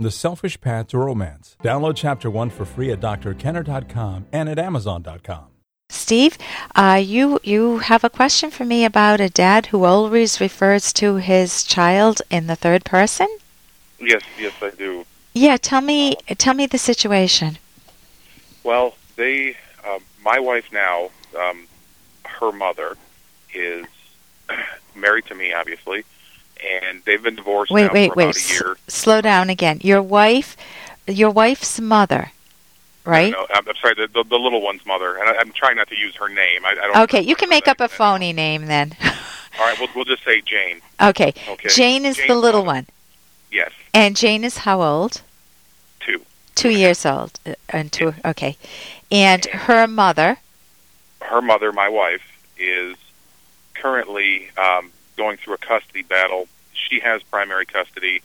The Selfish Path to Romance. Download Chapter 1 for free at drkenner.com and at amazon.com. Steve, uh, you you have a question for me about a dad who always refers to his child in the third person? Yes, yes, I do. Yeah, tell me tell me the situation. Well, they, um, my wife now, um, her mother is married to me, obviously, and they've been divorced Wait, wait, wait. about a S- slow down again. Your wife, your wife's mother, right? No, no, I'm, I'm sorry, the, the, the little one's mother, and I, I'm trying not to use her name. I, I don't. Okay, you can make up a phony name then. All right, we'll, we'll just say Jane. okay. Okay. Jane is the little mother. one. Yes, And Jane is how old? two. Two years old. Uh, And two, okay. And her mother, Her mother, my wife, is currently um, going through a custody battle. She has primary custody.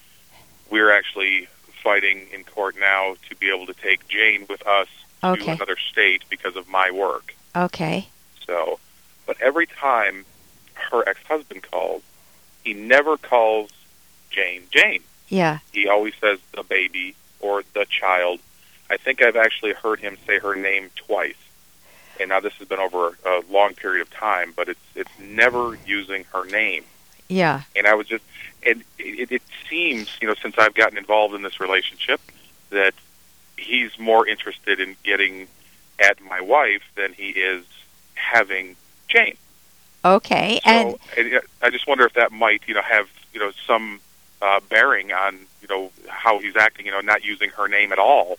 We're actually fighting in court now to be able to take Jane with us to another state because of my work. okay. So, but every time her ex-husband calls, he never calls Jane Jane. Yeah. He always says the baby or the child. I think I've actually heard him say her name twice. And now this has been over a long period of time, but it's it's never using her name. Yeah. And I was just, and it, it seems, you know, since I've gotten involved in this relationship, that he's more interested in getting at my wife than he is having Jane. Okay. So and and I just wonder if that might, you know, have you know some uh, bearing on you know how he's acting. You know, not using her name at all.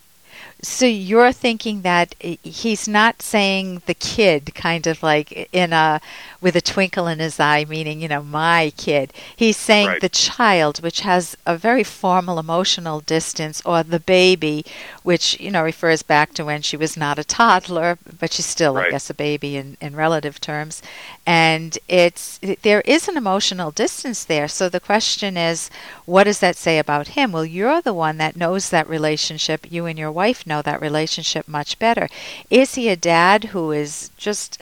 So you're thinking that he's not saying the kid kind of like in a with a twinkle in his eye meaning, you know, my kid. He's saying Right. the child which has a very formal emotional distance or the baby which, you know, refers back to when she was not a toddler, but she's still I guess a baby in in relative terms. And it's there is an emotional distance there. So the question is what does that say about him? Well, you're the one that knows that relationship. You and your wife know that relationship much better. Is he a dad who is just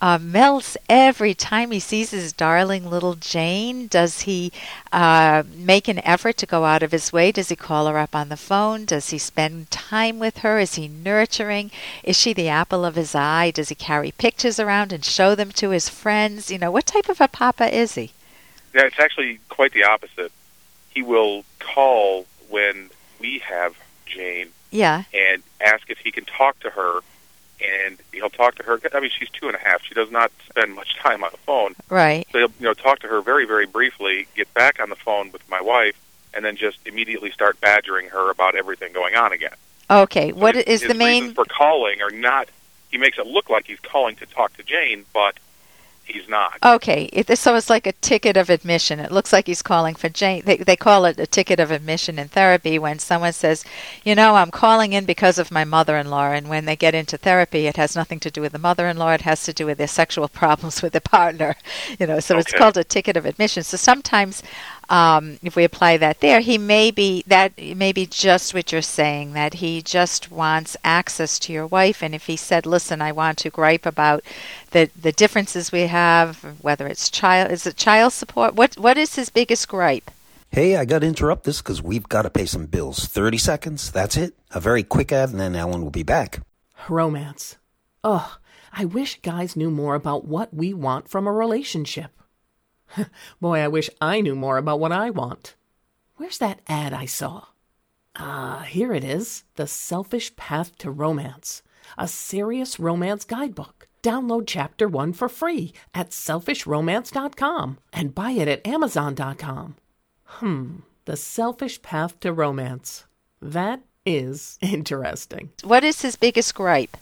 uh, melts every time he sees his darling little Jane? Does he uh, make an effort to go out of his way? Does he call her up on the phone? Does he spend time with her? Is he nurturing? Is she the apple of his eye? Does he carry pictures around and show them to his friends? You know, what type of a papa is he? Yeah, it's actually quite the opposite. He will call when we have Jane Yeah. and ask if he can talk to her, and he'll talk to her. I mean, she's two and a half. She does not spend much time on the phone. Right. So he'll you know talk to her very very briefly, get back on the phone with my wife, and then just immediately start badgering her about everything going on again. Okay. So What his- is his the main for calling are not? He makes it look like he's calling to talk to Jane, but he's not. Okay, it, so it's like a ticket of admission. It looks like he's calling for Jane. They, they call it a ticket of admission in therapy when someone says, you know, I'm calling in because of my mother-in-law. And when they get into therapy, it has nothing to do with the mother-in-law. It has to do with their sexual problems with their partner. You know, so it's called a ticket of admission. So sometimes, um, if we apply that there, he may be that may be just what you're saying that he just wants access to your wife. And if he said, "Listen, I want to gripe about the the differences we have, whether it's child is it child support? What what is his biggest gripe?" Hey, I got to interrupt this because we've got to pay some bills. 30 seconds, that's it. A very quick ad, and then Ellen will be back. Romance. Ugh, I wish guys knew more about what we want from a relationship. Boy, I wish I knew more about what I want. Where's that ad I saw? Ah, here it is The Selfish Path to Romance, a serious romance guidebook. Download chapter one for free at selfishromance.com and buy it at amazon.com. Hmm, The Selfish Path to Romance. That is interesting. What is his biggest gripe?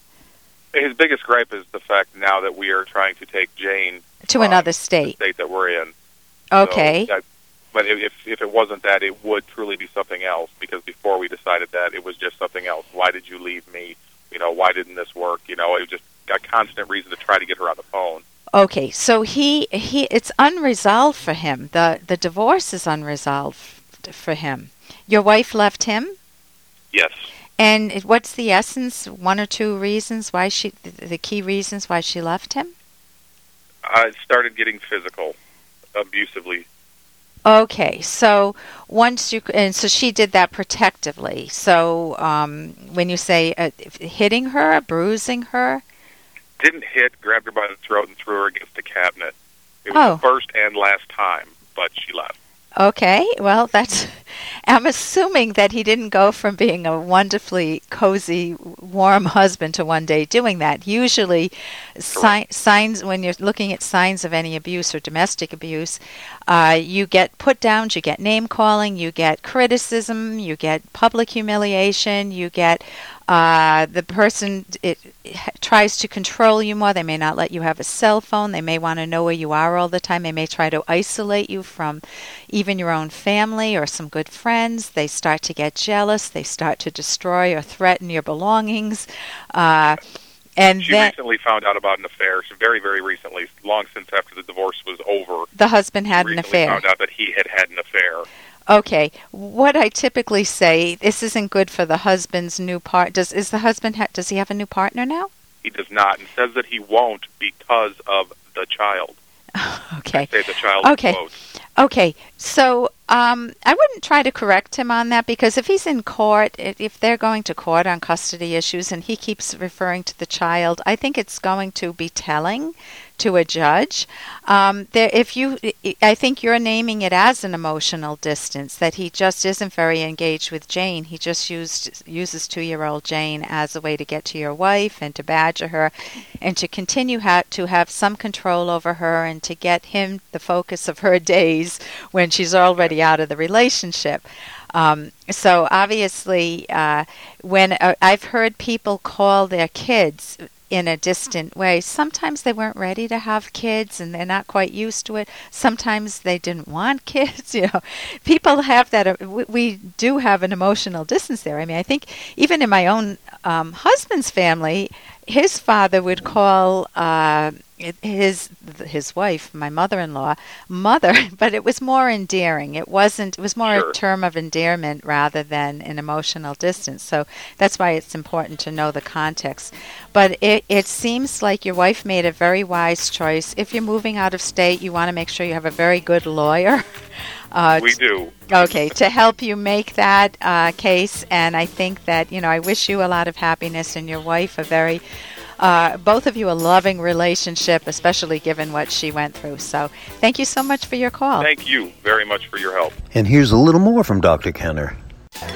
His biggest gripe is the fact now that we are trying to take Jane To another the state. state that we're in. Okay. So, but if if- if it wasn't that, it would truly be something else. Because before we decided that, it was just something else. Why did you leave me? You know, why didn't this work? You know, it was just a constant reason to try to get her on the phone. Okay, so he he it's unresolved for him. The the divorce is unresolved for him. Your wife left him, Yes. And it- what's the essence? One or two reasons why she the the key reasons why she left him? I started getting physical, abusively Okay, so once you and so she did that protectively. So um, when you say uh, hitting her, bruising her, Didn't hit, grabbed her by the throat and threw her against the cabinet. It was Oh. the first and last time, but she left. Okay, well, that's. I'm assuming that he didn't go from being a wonderfully cozy, warm husband to one day doing that. Usually, si- signs when you're looking at signs of any abuse or domestic abuse, uh, you get put downs, you get name calling, you get criticism, you get public humiliation, you get uh, the person it, it tries to control you more. They may not let you have a cell phone. They may want to know where you are all the time. They may try to isolate you from even your own family or some good friends. They start to get jealous. They start to destroy or threaten your belongings. Uh, and She then recently found out about an affair. She very, very recently, long since after the divorce was over. the husband had an affair. found out that he had had an affair. Okay, what I typically say, this isn't good for the husband's new part. Does is the husband ha- does he have a new partner now? He does not, and says that he won't because of the child. Okay. Say the child. Okay. Quote. Okay, so um, I wouldn't try to correct him on that because if he's in court, if they're going to court on custody issues and he keeps referring to the child, I think it's going to be telling to a judge. Um, there, if you, I- think you're naming it as an emotional distance that he just isn't very engaged with Jane. He just used uses two-year-old Jane as a way to get to your wife and to badger her, and to continue ha- to have some control over her and to get him the focus of her days when she's already out of the relationship. Um, so obviously, uh, when uh, I've heard people call their kids in a distant way, sometimes they weren't ready to have kids and they're not quite used to it. Sometimes they didn't want kids. You know, people have that. Uh, we, we do have an emotional distance there. I mean, I think even in my own um, husband's family, his father would call uh, his his wife, my mother-in-law, mother, but it was more endearing. It wasn't. It was more Sure. a term of endearment rather than an emotional distance. So that's why it's important to know the context. But it it seems like your wife made a very wise choice. If you're moving out of state, you want to make sure you have a very good lawyer. Uh, We do. Okay, to help you make that uh, case, and I think that you know, I wish you a lot of happiness and your wife a very, uh, both of you a loving relationship, especially given what she went through. So, thank you so much for your call. Thank you very much for your help. And here's a little more from Dr. Kenner.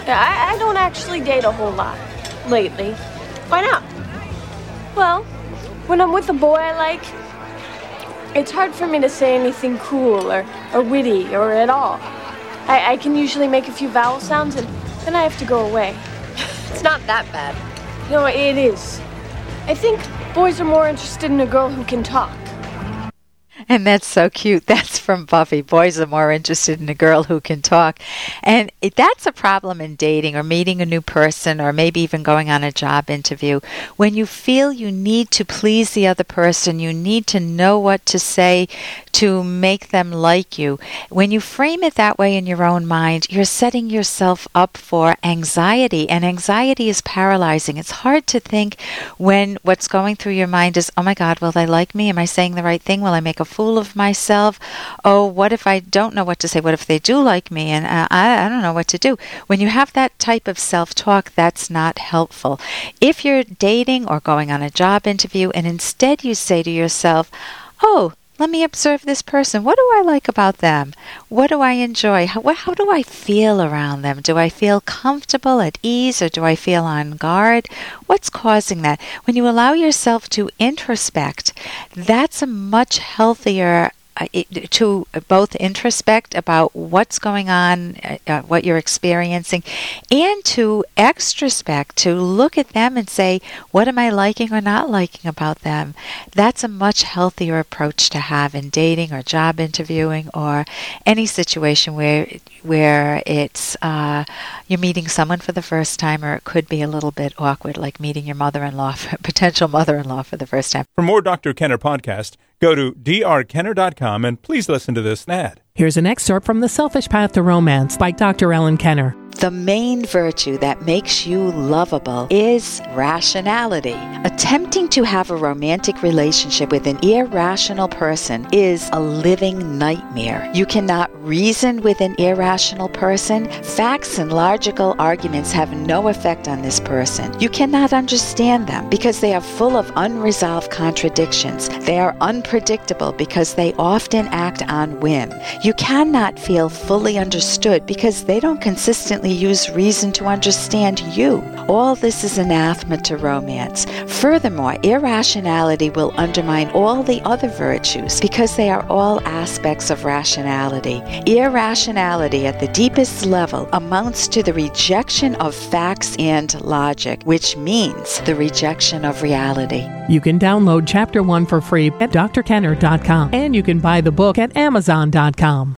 I, I don't actually date a whole lot lately. Why not? Well, when I'm with a boy I like, it's hard for me to say anything cool or, or witty or at all. I, I can usually make a few vowel sounds and then I have to go away. It's not that bad. No, it is. I think boys are more interested in a girl who can talk. And that's so cute. That's from Buffy. Boys are more interested in a girl who can talk. And that's a problem in dating or meeting a new person or maybe even going on a job interview. When you feel you need to please the other person, you need to know what to say to make them like you. When you frame it that way in your own mind, you're setting yourself up for anxiety. And anxiety is paralyzing. It's hard to think when what's going through your mind is, oh my God, will they like me? Am I saying the right thing? Will I make a fool of myself? Oh, what if I don't know what to say? What if they do like me and uh, I, I don't know what to do? When you have that type of self talk, that's not helpful. If you're dating or going on a job interview and instead you say to yourself, oh, let me observe this person. What do I like about them? What do I enjoy? How, how do I feel around them? Do I feel comfortable, at ease, or do I feel on guard? What's causing that? When you allow yourself to introspect, that's a much healthier uh, to both introspect about what's going on, uh, uh, what you're experiencing, and to extrospect, to look at them and say, what am I liking or not liking about them? That's a much healthier approach to have in dating or job interviewing or any situation where where it's uh, you're meeting someone for the first time, or it could be a little bit awkward, like meeting your mother-in-law, potential mother-in-law for the first time. For more Dr. Kenner podcast, go to drkenner.com and please listen to this ad. Here's an excerpt from The Selfish Path to Romance by Dr. Ellen Kenner. The main virtue that makes you lovable is rationality. Attempting to have a romantic relationship with an irrational person is a living nightmare. You cannot reason with an irrational person. Facts and logical arguments have no effect on this person. You cannot understand them because they are full of unresolved contradictions. They are unpredictable because they often act on whim. You cannot feel fully understood because they don't consistently use reason to understand you. All this is anathema to romance. Furthermore, irrationality will undermine all the other virtues because they are all aspects of rationality. Irrationality at the deepest level amounts to the rejection of facts and logic, which means the rejection of reality. You can download Chapter 1 for free at drkenner.com and you can buy the book at amazon.com.